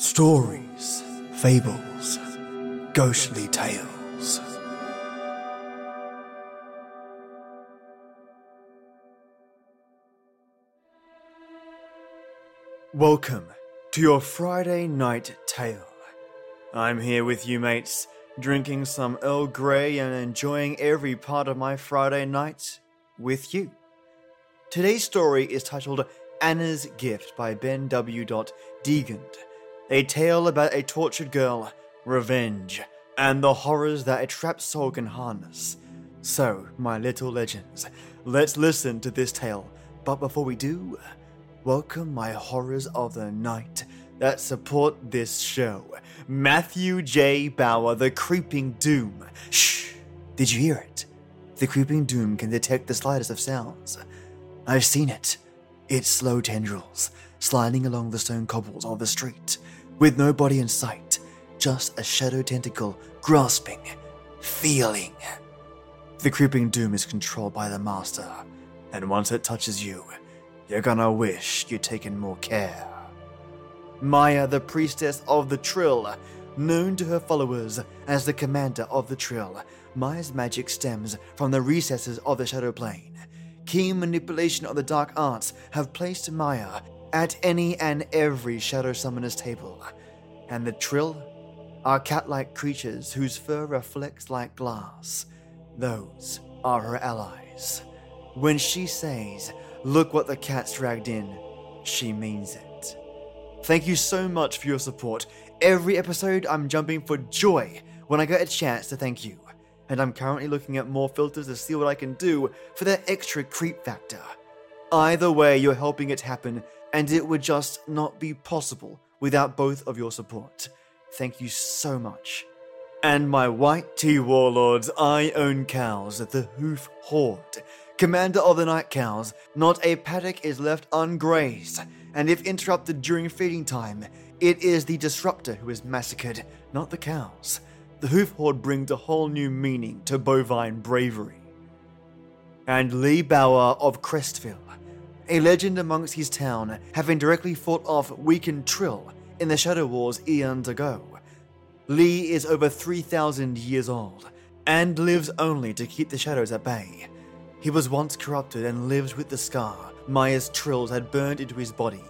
Stories, fables, ghostly tales. Welcome to your Friday night tale. I'm here with you, mates, drinking some Earl Grey and enjoying every part of my Friday night with you. Today's story is titled Anna's Gift by Ben W. Deegand, a tale about a tortured girl, revenge, and the horrors that a trapped soul can harness. So, my little legends, let's listen to this tale. But before we do, welcome my horrors of the night that support this show. Matthew J. Bauer, the Creeping Doom. Shh! Did you hear it? The Creeping Doom can detect the slightest of sounds. I've seen it. Its slow tendrils sliding along the stone cobbles of the street, with nobody in sight, just a shadow tentacle grasping, feeling. The creeping doom is controlled by the master, and once it touches you, you're gonna wish you'd taken more care. Maya, the priestess of the Trill, known to her followers as the commander of the Trill, Maya's magic stems from the recesses of the Shadow Plane. Keen manipulation of the dark arts have placed Maya at any and every Shadow Summoner's table, and the Trill are cat like creatures whose fur reflects like glass. Those are her allies. When she says, Look what the cat's dragged in, she means it. Thank you so much for your support. Every episode, I'm jumping for joy when I get a chance to thank you. And I'm currently looking at more filters to see what I can do for that extra creep factor. Either way, you're helping it happen, and it would just not be possible without both of your support. Thank you so much. And my white tea warlords, I own cows, the Hoof Horde. Commander of the Night Cows, not a paddock is left ungrazed, and if interrupted during feeding time, it is the disruptor who is massacred, not the cows. The Hoof Horde brings a whole new meaning to bovine bravery. And Lee Bauer of Crestville, a legend amongst his town, having directly fought off weakened Trill in the Shadow Wars eons ago. Lee is over 3,000 years old and lives only to keep the shadows at bay. He was once corrupted and lives with the scar Maya's trills had burned into his body.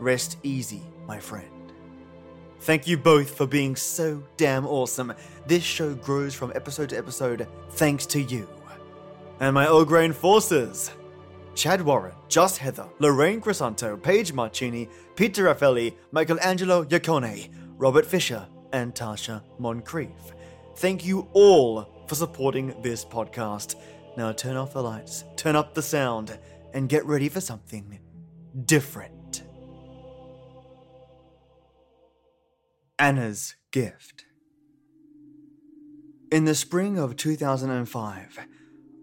Rest easy, my friend. Thank you both for being so damn awesome. This show grows from episode to episode thanks to you. And my O'Grain forces Chad Warren, Joss Heather, Lorraine Crisanto, Paige Marcini, Peter Raffelli, Michelangelo Yacone, Robert Fisher, and Tasha Moncrief. Thank you all for supporting this podcast. Now turn off the lights, turn up the sound, and get ready for something different. Anna's Gift. In the spring of 2005,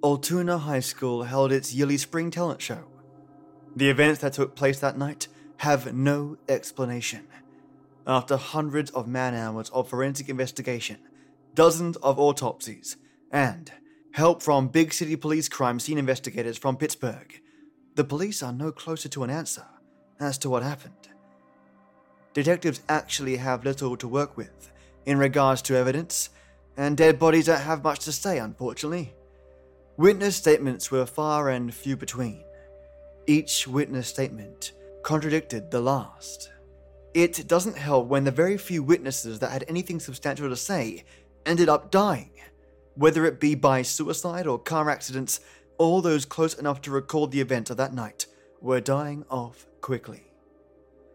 Altoona High School held its yearly spring talent show. The events that took place that night have no explanation. After hundreds of man hours of forensic investigation, dozens of autopsies, and help from big city police crime scene investigators from Pittsburgh, the police are no closer to an answer as to what happened. Detectives actually have little to work with in regards to evidence, and dead bodies don't have much to say, unfortunately. Witness statements were far and few between. Each witness statement contradicted the last. It doesn't help when the very few witnesses that had anything substantial to say ended up dying. Whether it be by suicide or car accidents, all those close enough to record the event of that night were dying off quickly.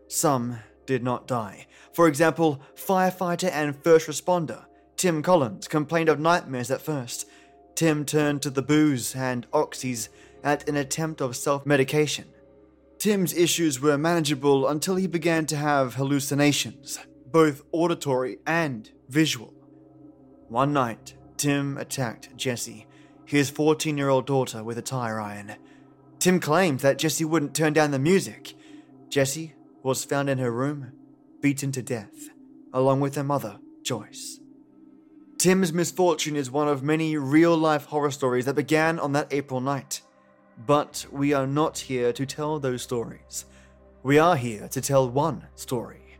Some did not die. For example, firefighter and first responder Tim Collins complained of nightmares at first. Tim turned to the booze and oxys at an attempt of self medication. Tim's issues were manageable until he began to have hallucinations, both auditory and visual. One night, Tim attacked Jessie, his 14 year old daughter, with a tire iron. Tim claimed that Jessie wouldn't turn down the music. Jessie was found in her room, beaten to death, along with her mother, Joyce. Tim's misfortune is one of many real life horror stories that began on that April night. But we are not here to tell those stories. We are here to tell one story.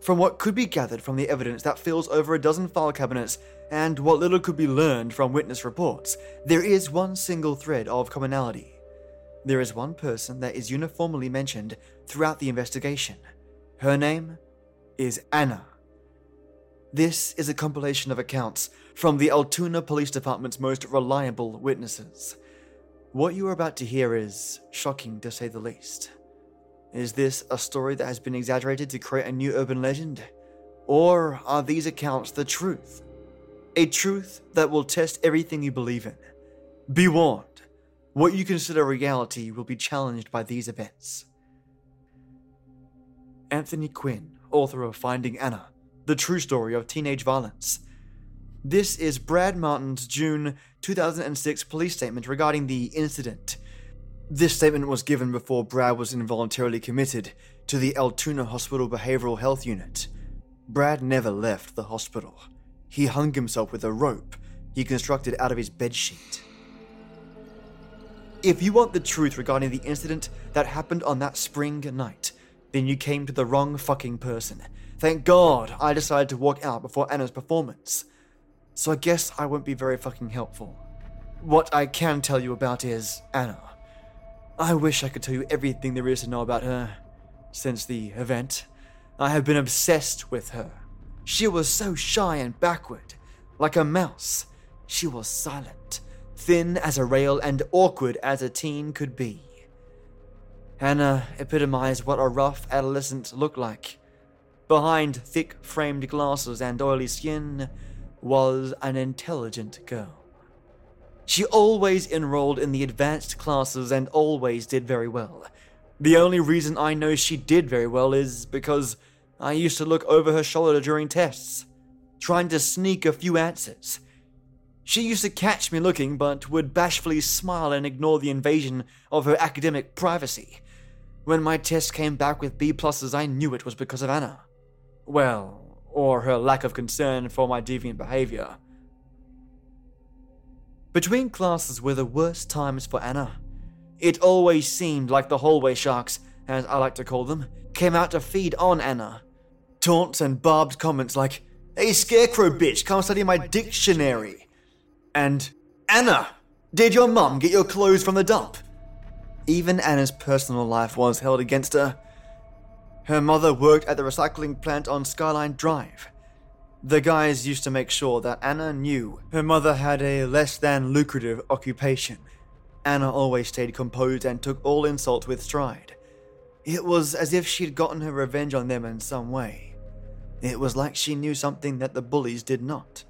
From what could be gathered from the evidence that fills over a dozen file cabinets and what little could be learned from witness reports, there is one single thread of commonality. There is one person that is uniformly mentioned throughout the investigation. Her name is Anna. This is a compilation of accounts from the Altoona Police Department's most reliable witnesses. What you are about to hear is shocking to say the least. Is this a story that has been exaggerated to create a new urban legend? Or are these accounts the truth? A truth that will test everything you believe in. Be warned, what you consider reality will be challenged by these events. Anthony Quinn, author of Finding Anna, the true story of teenage violence. This is Brad Martin's June 2006 police statement regarding the incident this statement was given before Brad was involuntarily committed to the Altoona Hospital Behavioral Health Unit. Brad never left the hospital. He hung himself with a rope he constructed out of his bedsheet. If you want the truth regarding the incident that happened on that spring night, then you came to the wrong fucking person. Thank God I decided to walk out before Anna's performance. So I guess I won't be very fucking helpful. What I can tell you about is Anna. I wish I could tell you everything there is to know about her. Since the event, I have been obsessed with her. She was so shy and backward, like a mouse. She was silent, thin as a rail, and awkward as a teen could be. Anna epitomized what a rough adolescent looked like. Behind thick framed glasses and oily skin was an intelligent girl. She always enrolled in the advanced classes and always did very well. The only reason I know she did very well is because I used to look over her shoulder during tests, trying to sneak a few answers. She used to catch me looking, but would bashfully smile and ignore the invasion of her academic privacy. When my test came back with B pluses, I knew it was because of Anna. Well, or her lack of concern for my deviant behavior. Between classes were the worst times for Anna. It always seemed like the hallway sharks, as I like to call them, came out to feed on Anna. Taunts and barbed comments like, Hey scarecrow bitch, come study my dictionary. And, Anna, did your mum get your clothes from the dump? Even Anna's personal life was held against her. Her mother worked at the recycling plant on Skyline Drive. The guys used to make sure that Anna knew her mother had a less than lucrative occupation. Anna always stayed composed and took all insult with stride. It was as if she'd gotten her revenge on them in some way. It was like she knew something that the bullies did not.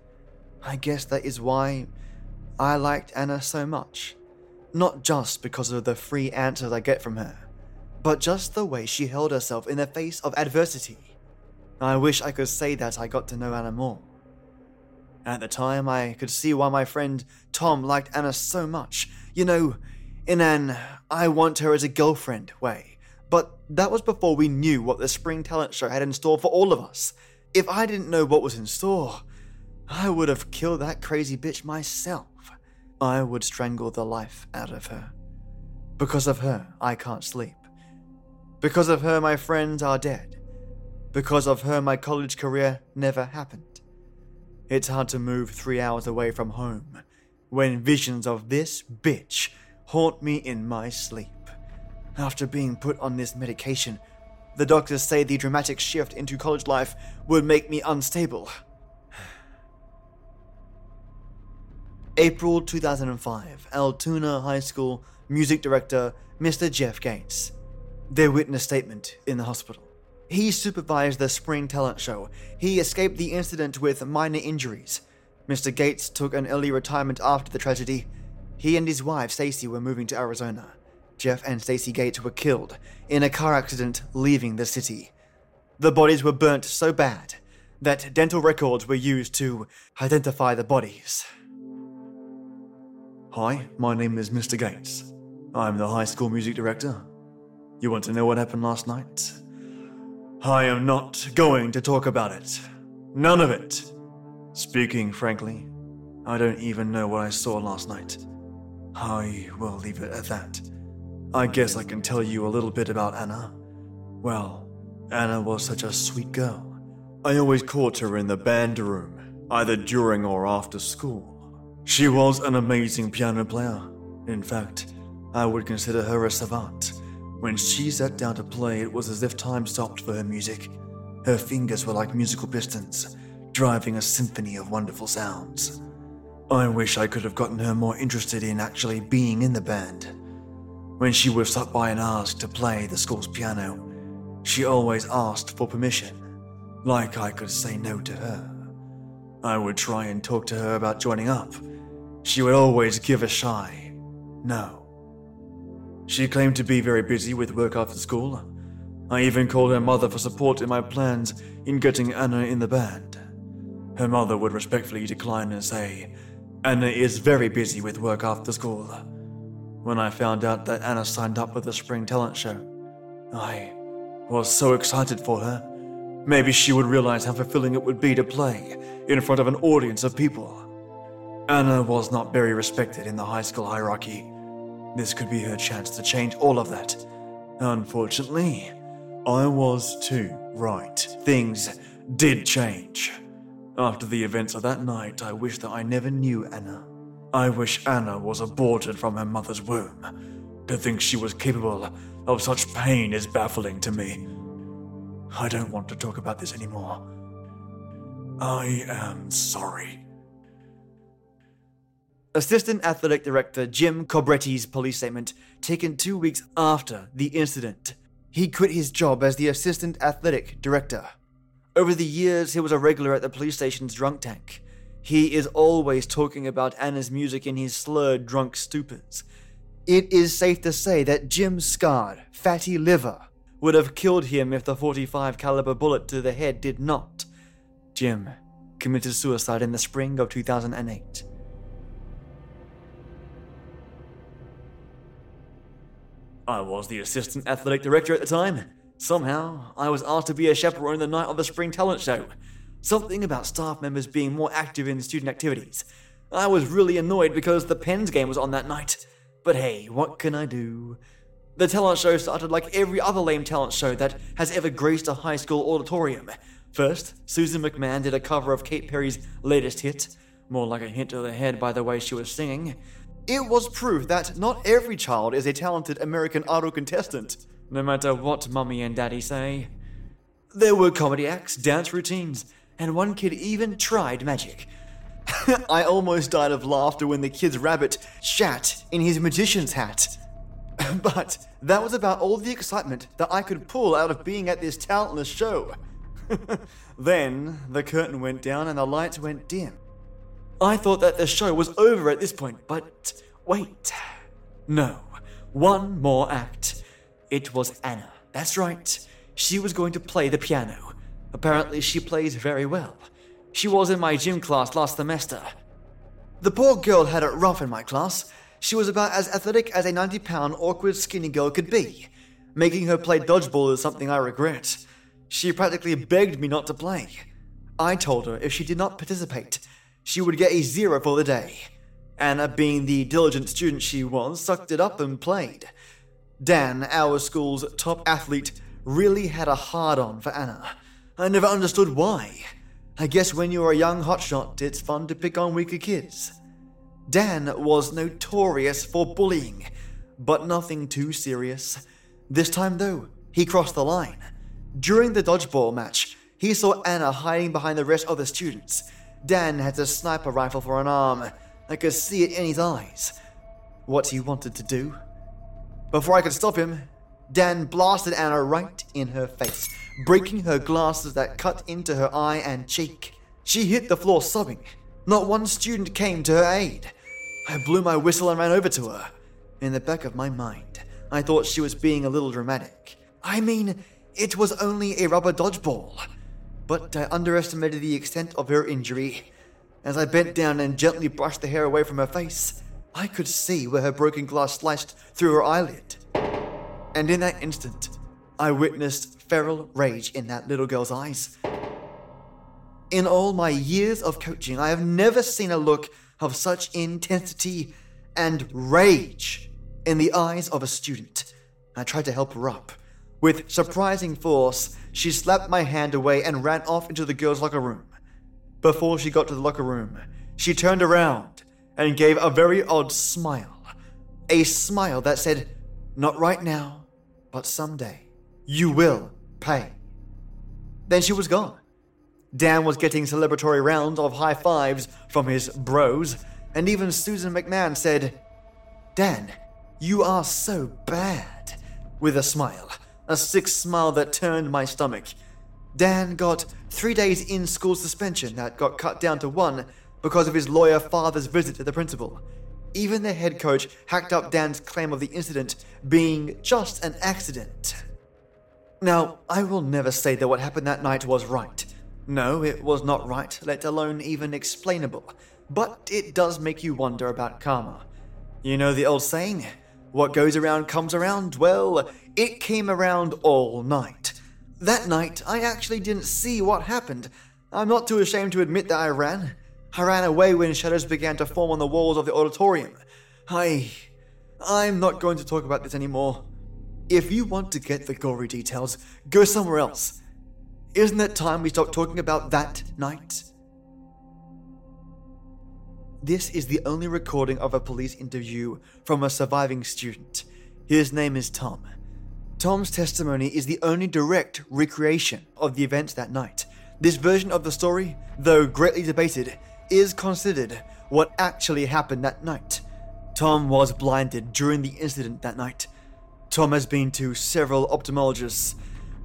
I guess that is why I liked Anna so much. Not just because of the free answers I get from her, but just the way she held herself in the face of adversity. I wish I could say that I got to know Anna more. At the time, I could see why my friend Tom liked Anna so much. You know, in an I want her as a girlfriend way. But that was before we knew what the Spring Talent Show had in store for all of us. If I didn't know what was in store, I would have killed that crazy bitch myself. I would strangle the life out of her. Because of her, I can't sleep. Because of her, my friends are dead. Because of her, my college career never happened. It's hard to move three hours away from home when visions of this bitch haunt me in my sleep. After being put on this medication, the doctors say the dramatic shift into college life would make me unstable. April 2005, Altoona High School music director Mr. Jeff Gates. Their witness statement in the hospital. He supervised the spring talent show. He escaped the incident with minor injuries. Mr. Gates took an early retirement after the tragedy. He and his wife, Stacy, were moving to Arizona. Jeff and Stacy Gates were killed in a car accident leaving the city. The bodies were burnt so bad that dental records were used to identify the bodies. Hi, my name is Mr. Gates. I'm the high school music director. You want to know what happened last night? I am not going to talk about it. None of it. Speaking frankly, I don't even know what I saw last night. I will leave it at that. I guess I can tell you a little bit about Anna. Well, Anna was such a sweet girl. I always caught her in the band room, either during or after school. She was an amazing piano player. In fact, I would consider her a savant. When she sat down to play, it was as if time stopped for her music. Her fingers were like musical pistons, driving a symphony of wonderful sounds. I wish I could have gotten her more interested in actually being in the band. When she would stop by and ask to play the school's piano, she always asked for permission, like I could say no to her. I would try and talk to her about joining up, she would always give a shy no. She claimed to be very busy with work after school. I even called her mother for support in my plans in getting Anna in the band. Her mother would respectfully decline and say, Anna is very busy with work after school. When I found out that Anna signed up for the spring talent show, I was so excited for her. Maybe she would realize how fulfilling it would be to play in front of an audience of people. Anna was not very respected in the high school hierarchy. This could be her chance to change all of that. Unfortunately, I was too right. Things did change. After the events of that night, I wish that I never knew Anna. I wish Anna was aborted from her mother's womb. To think she was capable of such pain is baffling to me. I don't want to talk about this anymore. I am sorry. Assistant Athletic Director Jim Cobretti's police statement taken two weeks after the incident. He quit his job as the Assistant Athletic Director. Over the years, he was a regular at the police station's drunk tank. He is always talking about Anna's music in his slurred, drunk stupors. It is safe to say that Jim scarred, fatty liver, would have killed him if the 45 caliber bullet to the head did not. Jim committed suicide in the spring of 2008. I was the assistant athletic director at the time. Somehow, I was asked to be a chaperone the night of the spring talent show. Something about staff members being more active in student activities. I was really annoyed because the Pens game was on that night. But hey, what can I do? The talent show started like every other lame talent show that has ever graced a high school auditorium. First, Susan McMahon did a cover of Katy Perry's latest hit, more like a hint to the head by the way she was singing. It was proof that not every child is a talented American Idol contestant, no matter what mummy and daddy say. There were comedy acts, dance routines, and one kid even tried magic. I almost died of laughter when the kid's rabbit shat in his magician's hat. but that was about all the excitement that I could pull out of being at this talentless show. then the curtain went down and the lights went dim. I thought that the show was over at this point, but wait. No, one more act. It was Anna. That's right. She was going to play the piano. Apparently, she plays very well. She was in my gym class last semester. The poor girl had it rough in my class. She was about as athletic as a 90 pound, awkward, skinny girl could be. Making her play dodgeball is something I regret. She practically begged me not to play. I told her if she did not participate, she would get a zero for the day. Anna, being the diligent student she was, sucked it up and played. Dan, our school's top athlete, really had a hard on for Anna. I never understood why. I guess when you're a young hotshot, it's fun to pick on weaker kids. Dan was notorious for bullying, but nothing too serious. This time, though, he crossed the line. During the dodgeball match, he saw Anna hiding behind the rest of the students. Dan had a sniper rifle for an arm. I could see it in his eyes. What he wanted to do. Before I could stop him, Dan blasted Anna right in her face, breaking her glasses that cut into her eye and cheek. She hit the floor sobbing. Not one student came to her aid. I blew my whistle and ran over to her. In the back of my mind, I thought she was being a little dramatic. I mean, it was only a rubber dodgeball but I underestimated the extent of her injury. As I bent down and gently brushed the hair away from her face, I could see where her broken glass sliced through her eyelid. And in that instant, I witnessed feral rage in that little girl's eyes. In all my years of coaching, I have never seen a look of such intensity and rage in the eyes of a student. I tried to help her up With surprising force, she slapped my hand away and ran off into the girls' locker room. Before she got to the locker room, she turned around and gave a very odd smile. A smile that said, Not right now, but someday. You will pay. Then she was gone. Dan was getting celebratory rounds of high fives from his bros, and even Susan McMahon said, Dan, you are so bad, with a smile, a sick smile that turned my stomach. Dan got three days in school suspension that got cut down to one because of his lawyer father's visit to the principal. Even the head coach hacked up Dan's claim of the incident being just an accident. Now, I will never say that what happened that night was right. No, it was not right, let alone even explainable. But it does make you wonder about karma. You know the old saying, what goes around comes around? Well, it came around all night. That night, I actually didn't see what happened. I'm not too ashamed to admit that I ran. I ran away when shadows began to form on the walls of the auditorium. I. I'm not going to talk about this anymore. If you want to get the gory details, go somewhere else. Isn't it time we stop talking about that night? This is the only recording of a police interview from a surviving student. His name is Tom. Tom's testimony is the only direct recreation of the events that night. This version of the story, though greatly debated, is considered what actually happened that night. Tom was blinded during the incident that night. Tom has been to several ophthalmologists.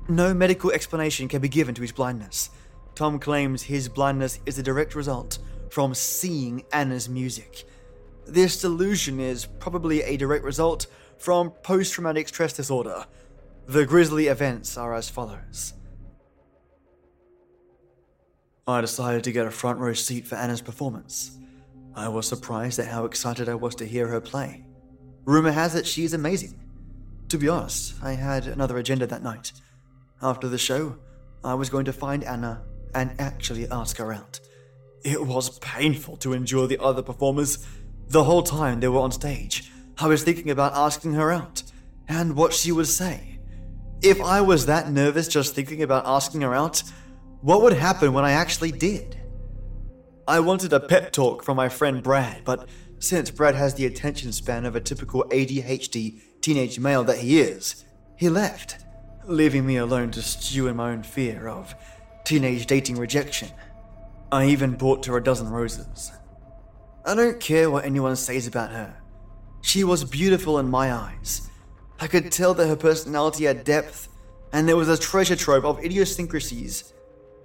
No medical explanation can be given to his blindness. Tom claims his blindness is a direct result from seeing Anna's music. This delusion is probably a direct result from post traumatic stress disorder. The grisly events are as follows. I decided to get a front row seat for Anna's performance. I was surprised at how excited I was to hear her play. Rumor has it she is amazing. To be honest, I had another agenda that night. After the show, I was going to find Anna and actually ask her out. It was painful to endure the other performers. The whole time they were on stage, I was thinking about asking her out and what she would say. If I was that nervous just thinking about asking her out, what would happen when I actually did? I wanted a pep talk from my friend Brad, but since Brad has the attention span of a typical ADHD teenage male that he is, he left, leaving me alone to stew in my own fear of teenage dating rejection. I even bought her a dozen roses. I don't care what anyone says about her. She was beautiful in my eyes. I could tell that her personality had depth, and there was a treasure trove of idiosyncrasies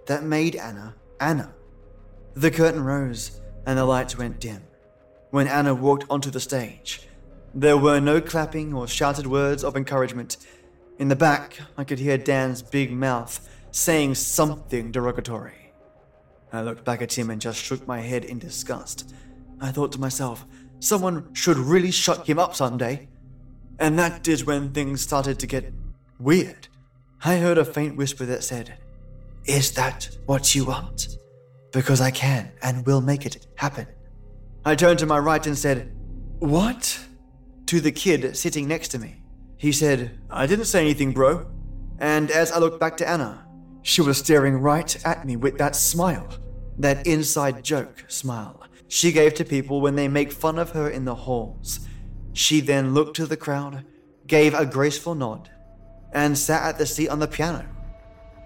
that made Anna Anna. The curtain rose, and the lights went dim. When Anna walked onto the stage, there were no clapping or shouted words of encouragement. In the back, I could hear Dan's big mouth saying something derogatory. I looked back at him and just shook my head in disgust. I thought to myself, someone should really shut him up someday. And that is when things started to get weird. I heard a faint whisper that said, Is that what you want? Because I can and will make it happen. I turned to my right and said, What? To the kid sitting next to me. He said, I didn't say anything, bro. And as I looked back to Anna, she was staring right at me with that smile, that inside joke smile she gave to people when they make fun of her in the halls. She then looked to the crowd, gave a graceful nod, and sat at the seat on the piano.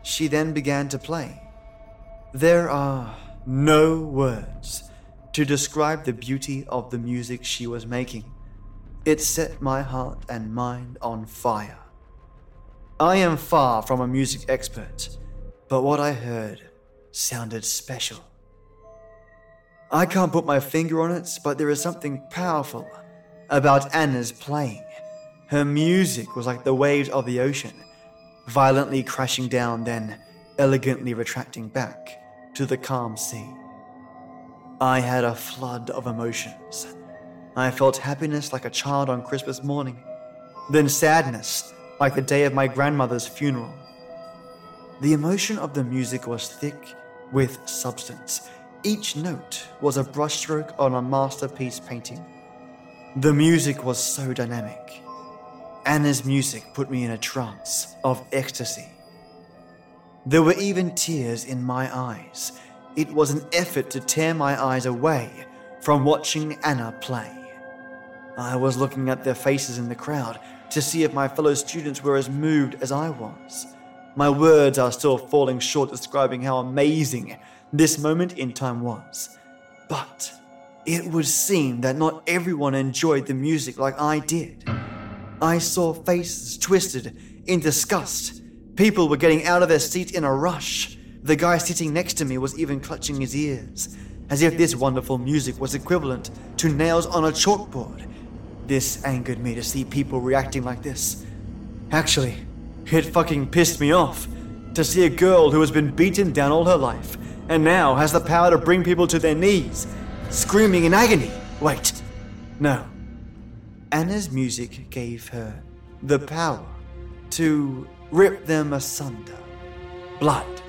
She then began to play. There are no words to describe the beauty of the music she was making. It set my heart and mind on fire. I am far from a music expert, but what I heard sounded special. I can't put my finger on it, but there is something powerful about Anna's playing. Her music was like the waves of the ocean, violently crashing down, then elegantly retracting back to the calm sea. I had a flood of emotions. I felt happiness like a child on Christmas morning, then sadness like the day of my grandmother's funeral. The emotion of the music was thick with substance. Each note was a brushstroke on a masterpiece painting. The music was so dynamic. Anna's music put me in a trance of ecstasy. There were even tears in my eyes. It was an effort to tear my eyes away from watching Anna play. I was looking at their faces in the crowd to see if my fellow students were as moved as I was. My words are still falling short describing how amazing this moment in time was. But it would seem that not everyone enjoyed the music like I did. I saw faces twisted in disgust. People were getting out of their seat in a rush. The guy sitting next to me was even clutching his ears, as if this wonderful music was equivalent to nails on a chalkboard. This angered me to see people reacting like this. Actually, it fucking pissed me off to see a girl who has been beaten down all her life and now has the power to bring people to their knees, screaming in agony. Wait, no. Anna's music gave her the power to rip them asunder. Blood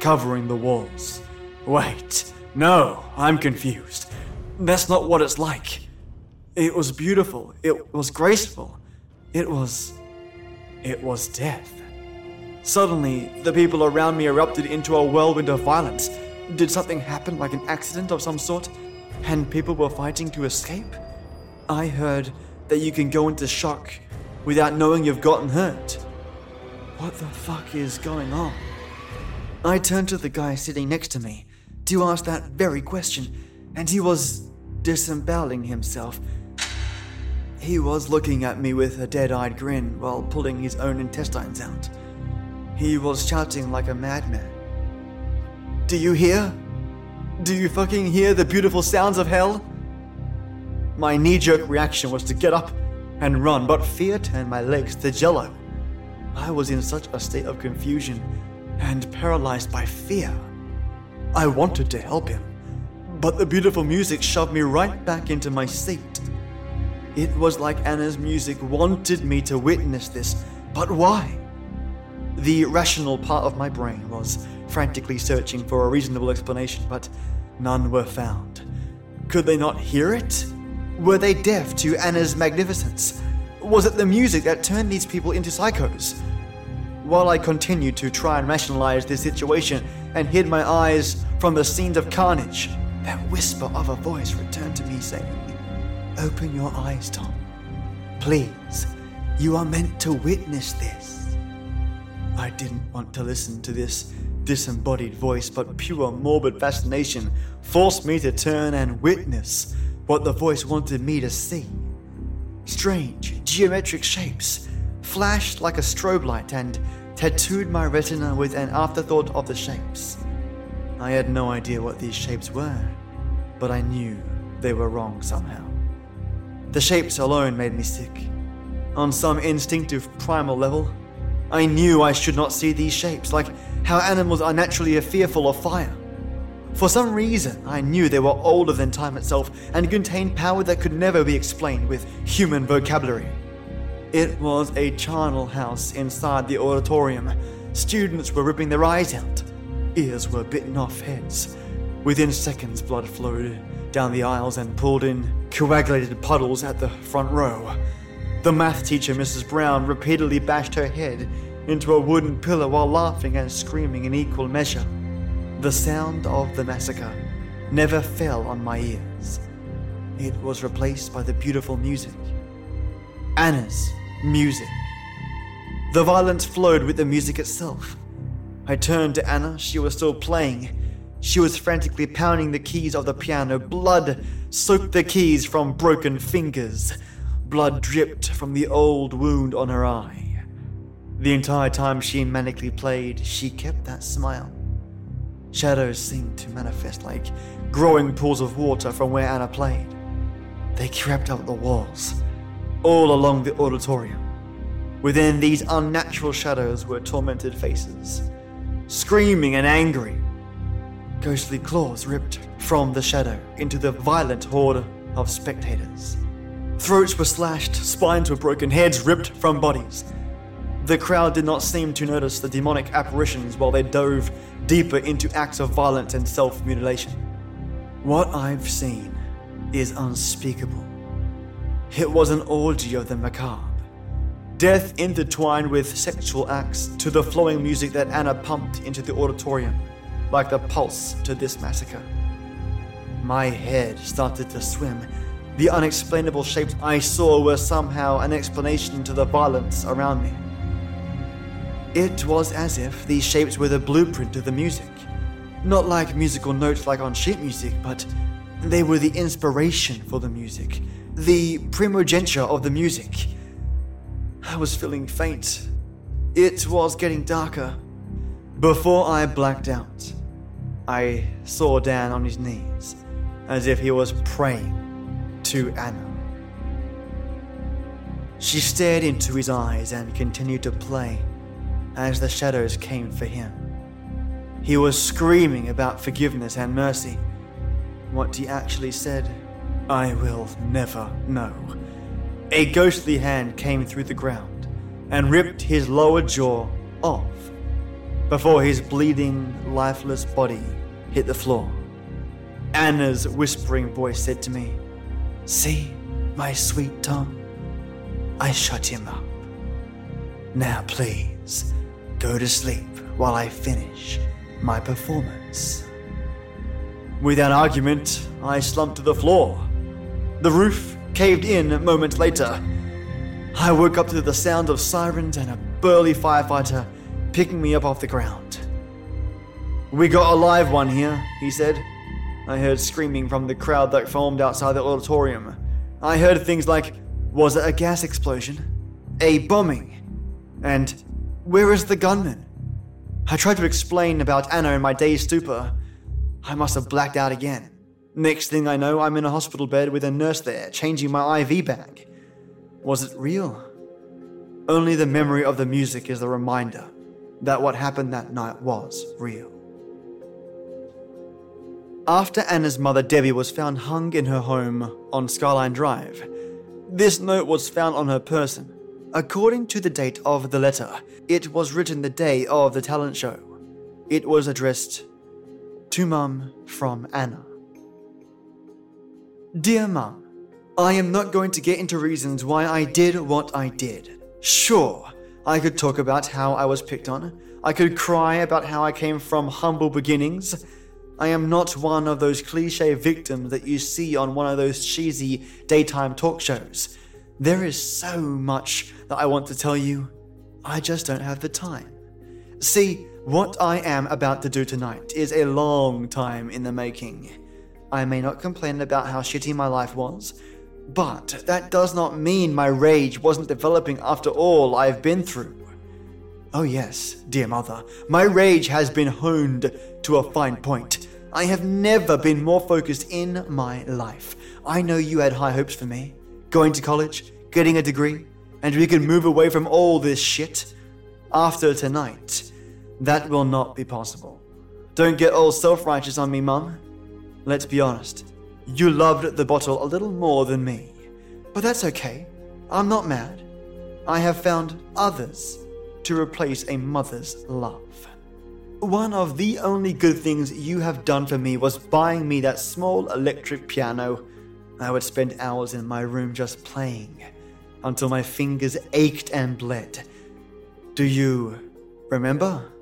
covering the walls. Wait, no, I'm confused. That's not what it's like. It was beautiful. It was graceful. It was. It was death. Suddenly, the people around me erupted into a whirlwind of violence. Did something happen, like an accident of some sort, and people were fighting to escape? I heard that you can go into shock without knowing you've gotten hurt. What the fuck is going on? I turned to the guy sitting next to me to ask that very question, and he was disemboweling himself. He was looking at me with a dead eyed grin while pulling his own intestines out. He was shouting like a madman. Do you hear? Do you fucking hear the beautiful sounds of hell? My knee jerk reaction was to get up and run, but fear turned my legs to jello. I was in such a state of confusion and paralyzed by fear. I wanted to help him, but the beautiful music shoved me right back into my seat. It was like Anna's music wanted me to witness this, but why? The rational part of my brain was frantically searching for a reasonable explanation, but none were found. Could they not hear it? Were they deaf to Anna's magnificence? Was it the music that turned these people into psychos? While I continued to try and rationalize this situation and hid my eyes from the scenes of carnage, that whisper of a voice returned to me saying, Open your eyes, Tom. Please, you are meant to witness this. I didn't want to listen to this disembodied voice, but pure morbid fascination forced me to turn and witness what the voice wanted me to see. Strange, geometric shapes flashed like a strobe light and tattooed my retina with an afterthought of the shapes. I had no idea what these shapes were, but I knew they were wrong somehow. The shapes alone made me sick. On some instinctive primal level, I knew I should not see these shapes, like how animals are naturally fearful of fire. For some reason, I knew they were older than time itself and contained power that could never be explained with human vocabulary. It was a charnel house inside the auditorium. Students were ripping their eyes out. Ears were bitten off heads. Within seconds, blood flowed down the aisles and pulled in coagulated puddles at the front row. The math teacher, Mrs. Brown, repeatedly bashed her head into a wooden pillar while laughing and screaming in equal measure. The sound of the massacre never fell on my ears. It was replaced by the beautiful music. Anna's music. The violence flowed with the music itself. I turned to Anna. She was still playing. She was frantically pounding the keys of the piano. Blood soaked the keys from broken fingers. Blood dripped from the old wound on her eye. The entire time she manically played, she kept that smile. Shadows seemed to manifest like growing pools of water from where Anna played. They crept up the walls, all along the auditorium. Within these unnatural shadows were tormented faces, screaming and angry. Ghostly claws ripped from the shadow into the violent horde of spectators. Throats were slashed, spines were broken, heads ripped from bodies. The crowd did not seem to notice the demonic apparitions while they dove deeper into acts of violence and self mutilation. What I've seen is unspeakable. It was an orgy of the macabre. Death intertwined with sexual acts to the flowing music that Anna pumped into the auditorium, like the pulse to this massacre. My head started to swim. The unexplainable shapes I saw were somehow an explanation to the violence around me. It was as if these shapes were the blueprint of the music. Not like musical notes like on sheet music, but they were the inspiration for the music, the primogeniture of the music. I was feeling faint. It was getting darker. Before I blacked out, I saw Dan on his knees, as if he was praying to Anna. She stared into his eyes and continued to play as the shadows came for him. He was screaming about forgiveness and mercy. What he actually said, I will never know. A ghostly hand came through the ground and ripped his lower jaw off before his bleeding, lifeless body hit the floor. Anna's whispering voice said to me, See, my sweet Tom, I shut him up. Now, please, go to sleep while I finish my performance. Without argument, I slumped to the floor. The roof caved in moments later. I woke up to the sound of sirens and a burly firefighter picking me up off the ground. We got a live one here, he said. I heard screaming from the crowd that formed outside the auditorium. I heard things like, Was it a gas explosion? A bombing? And, Where is the gunman? I tried to explain about Anna in my dazed stupor. I must have blacked out again. Next thing I know, I'm in a hospital bed with a nurse there, changing my IV bag. Was it real? Only the memory of the music is the reminder that what happened that night was real. After Anna's mother Debbie was found hung in her home on Skyline Drive, this note was found on her person. According to the date of the letter, it was written the day of the talent show. It was addressed to Mum from Anna. Dear Mum, I am not going to get into reasons why I did what I did. Sure, I could talk about how I was picked on. I could cry about how I came from humble beginnings. I am not one of those cliche victims that you see on one of those cheesy daytime talk shows. There is so much that I want to tell you. I just don't have the time. See, what I am about to do tonight is a long time in the making. I may not complain about how shitty my life was, but that does not mean my rage wasn't developing after all I've been through. Oh, yes, dear mother, my rage has been honed to a fine point. I have never been more focused in my life. I know you had high hopes for me. Going to college, getting a degree, and we could move away from all this shit. After tonight, that will not be possible. Don't get all self righteous on me, Mum. Let's be honest. You loved the bottle a little more than me. But that's okay. I'm not mad. I have found others to replace a mother's love. One of the only good things you have done for me was buying me that small electric piano. I would spend hours in my room just playing until my fingers ached and bled. Do you remember?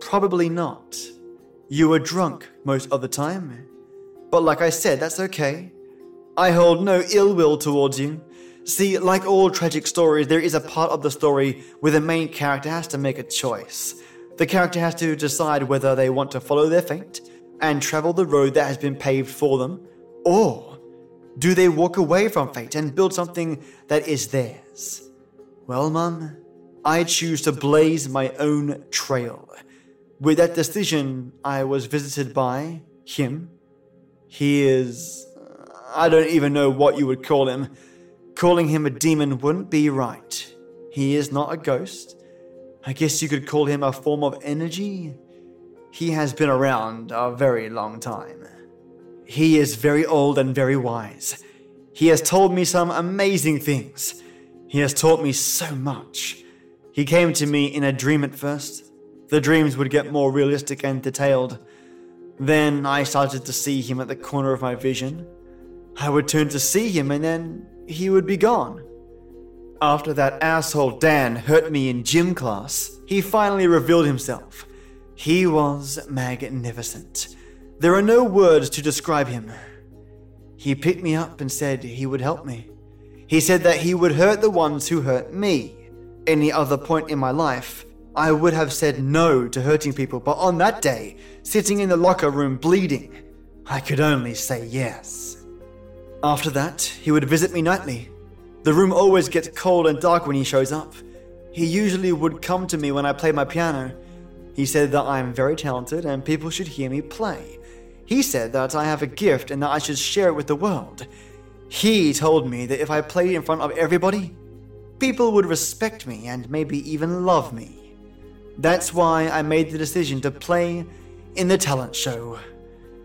Probably not. You were drunk most of the time. But like I said, that's okay. I hold no ill will towards you. See, like all tragic stories, there is a part of the story where the main character has to make a choice. The character has to decide whether they want to follow their fate and travel the road that has been paved for them, or do they walk away from fate and build something that is theirs? Well, Mum, I choose to blaze my own trail. With that decision, I was visited by him. He is. I don't even know what you would call him. Calling him a demon wouldn't be right. He is not a ghost. I guess you could call him a form of energy. He has been around a very long time. He is very old and very wise. He has told me some amazing things. He has taught me so much. He came to me in a dream at first. The dreams would get more realistic and detailed. Then I started to see him at the corner of my vision. I would turn to see him and then he would be gone. After that asshole Dan hurt me in gym class, he finally revealed himself. He was magnificent. There are no words to describe him. He picked me up and said he would help me. He said that he would hurt the ones who hurt me. Any other point in my life, I would have said no to hurting people, but on that day, sitting in the locker room bleeding, I could only say yes. After that, he would visit me nightly. The room always gets cold and dark when he shows up. He usually would come to me when I play my piano. He said that I am very talented and people should hear me play. He said that I have a gift and that I should share it with the world. He told me that if I played in front of everybody, people would respect me and maybe even love me. That's why I made the decision to play in the talent show.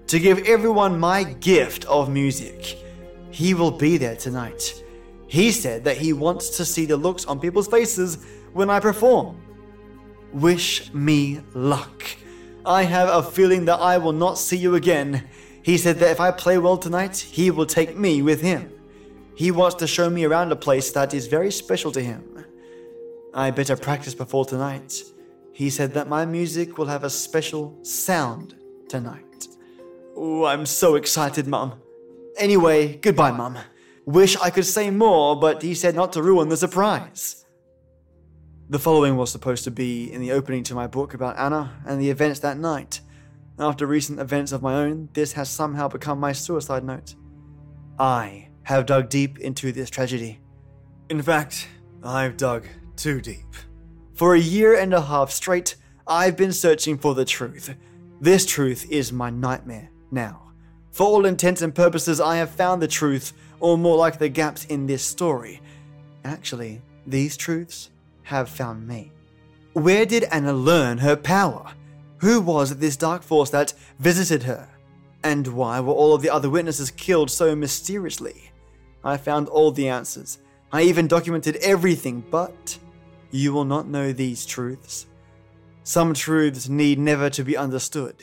To give everyone my gift of music. He will be there tonight. He said that he wants to see the looks on people's faces when I perform. Wish me luck. I have a feeling that I will not see you again. He said that if I play well tonight, he will take me with him. He wants to show me around a place that is very special to him. I better practice before tonight. He said that my music will have a special sound tonight. Oh, I'm so excited, Mum. Anyway, goodbye, Mum. Wish I could say more, but he said not to ruin the surprise. The following was supposed to be in the opening to my book about Anna and the events that night. After recent events of my own, this has somehow become my suicide note. I have dug deep into this tragedy. In fact, I've dug too deep. For a year and a half straight, I've been searching for the truth. This truth is my nightmare now. For all intents and purposes, I have found the truth, or more like the gaps in this story. Actually, these truths have found me. Where did Anna learn her power? Who was this dark force that visited her? And why were all of the other witnesses killed so mysteriously? I found all the answers. I even documented everything, but you will not know these truths. Some truths need never to be understood.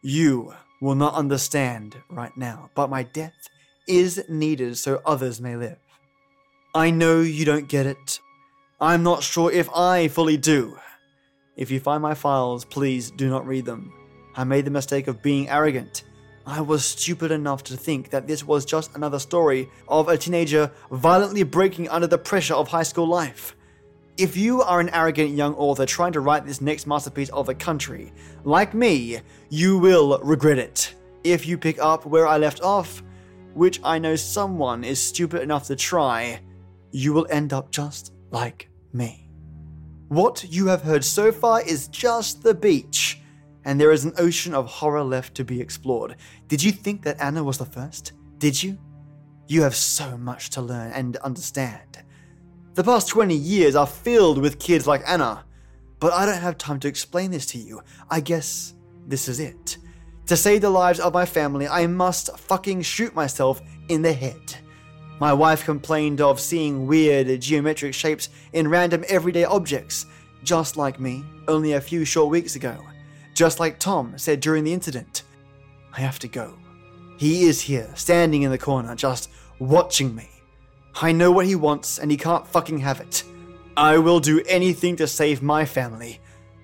You will not understand right now, but my death is needed so others may live. I know you don't get it. I'm not sure if I fully do. If you find my files, please do not read them. I made the mistake of being arrogant. I was stupid enough to think that this was just another story of a teenager violently breaking under the pressure of high school life. If you are an arrogant young author trying to write this next masterpiece of the country, like me, you will regret it. If you pick up where I left off, which I know someone is stupid enough to try, you will end up just like me. What you have heard so far is just the beach, and there is an ocean of horror left to be explored. Did you think that Anna was the first? Did you? You have so much to learn and understand. The past 20 years are filled with kids like Anna, but I don't have time to explain this to you. I guess this is it. To save the lives of my family, I must fucking shoot myself in the head. My wife complained of seeing weird geometric shapes in random everyday objects, just like me, only a few short weeks ago. Just like Tom said during the incident. I have to go. He is here, standing in the corner, just watching me. I know what he wants, and he can't fucking have it. I will do anything to save my family.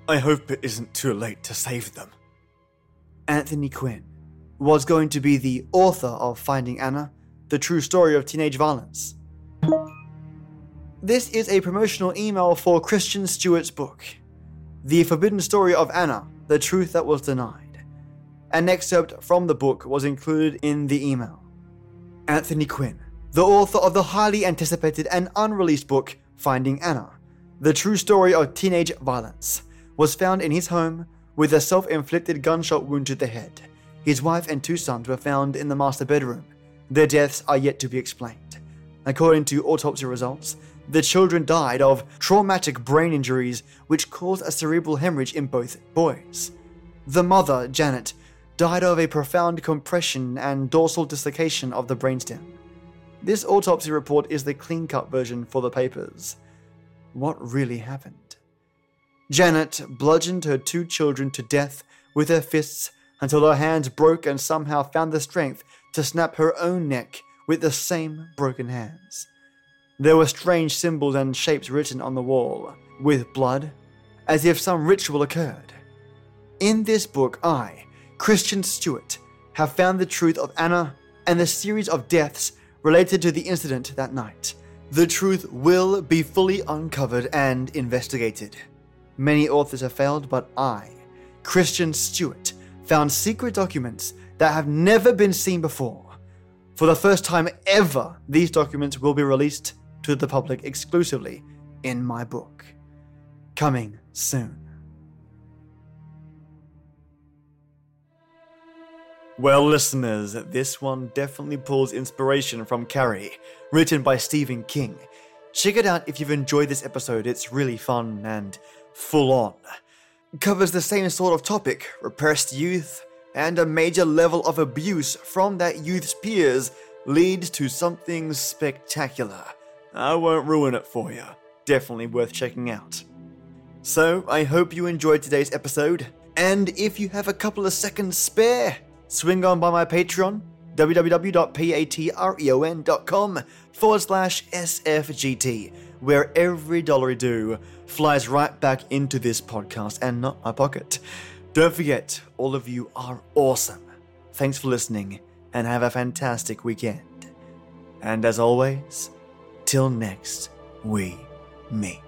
I hope it isn't too late to save them. Anthony Quinn was going to be the author of Finding Anna the true story of teenage violence. This is a promotional email for Christian Stewart's book, The Forbidden Story of Anna The Truth That Was Denied. An excerpt from the book was included in the email. Anthony Quinn, the author of the highly anticipated and unreleased book Finding Anna The True Story of Teenage Violence, was found in his home with a self inflicted gunshot wound to the head. His wife and two sons were found in the master bedroom their deaths are yet to be explained. According to autopsy results, the children died of traumatic brain injuries which caused a cerebral hemorrhage in both boys. The mother, Janet, died of a profound compression and dorsal dislocation of the brainstem. This autopsy report is the clean cut version for the papers. What really happened? Janet bludgeoned her two children to death with her fists until her hands broke and somehow found the strength to snap her own neck with the same broken hands. There were strange symbols and shapes written on the wall, with blood, as if some ritual occurred. In this book, I, Christian Stewart, have found the truth of Anna and the series of deaths related to the incident that night. The truth will be fully uncovered and investigated. Many authors have failed, but I, Christian Stewart, found secret documents that have never been seen before. For the first time ever, these documents will be released to the public exclusively in my book. Coming soon. Well, listeners, this one definitely pulls inspiration from Carrie, written by Stephen King. Check it out if you've enjoyed this episode, it's really fun and full on. Covers the same sort of topic repressed youth, and a major level of abuse from that youth's peers leads to something spectacular. I won't ruin it for you. Definitely worth checking out. So, I hope you enjoyed today's episode, and if you have a couple of seconds spare, swing on by my Patreon, www.patreon.com forward slash SFGT, where every dollar I do flies right back into this podcast and not my pocket. Don't forget, all of you are awesome. Thanks for listening, and have a fantastic weekend. And as always, till next we meet.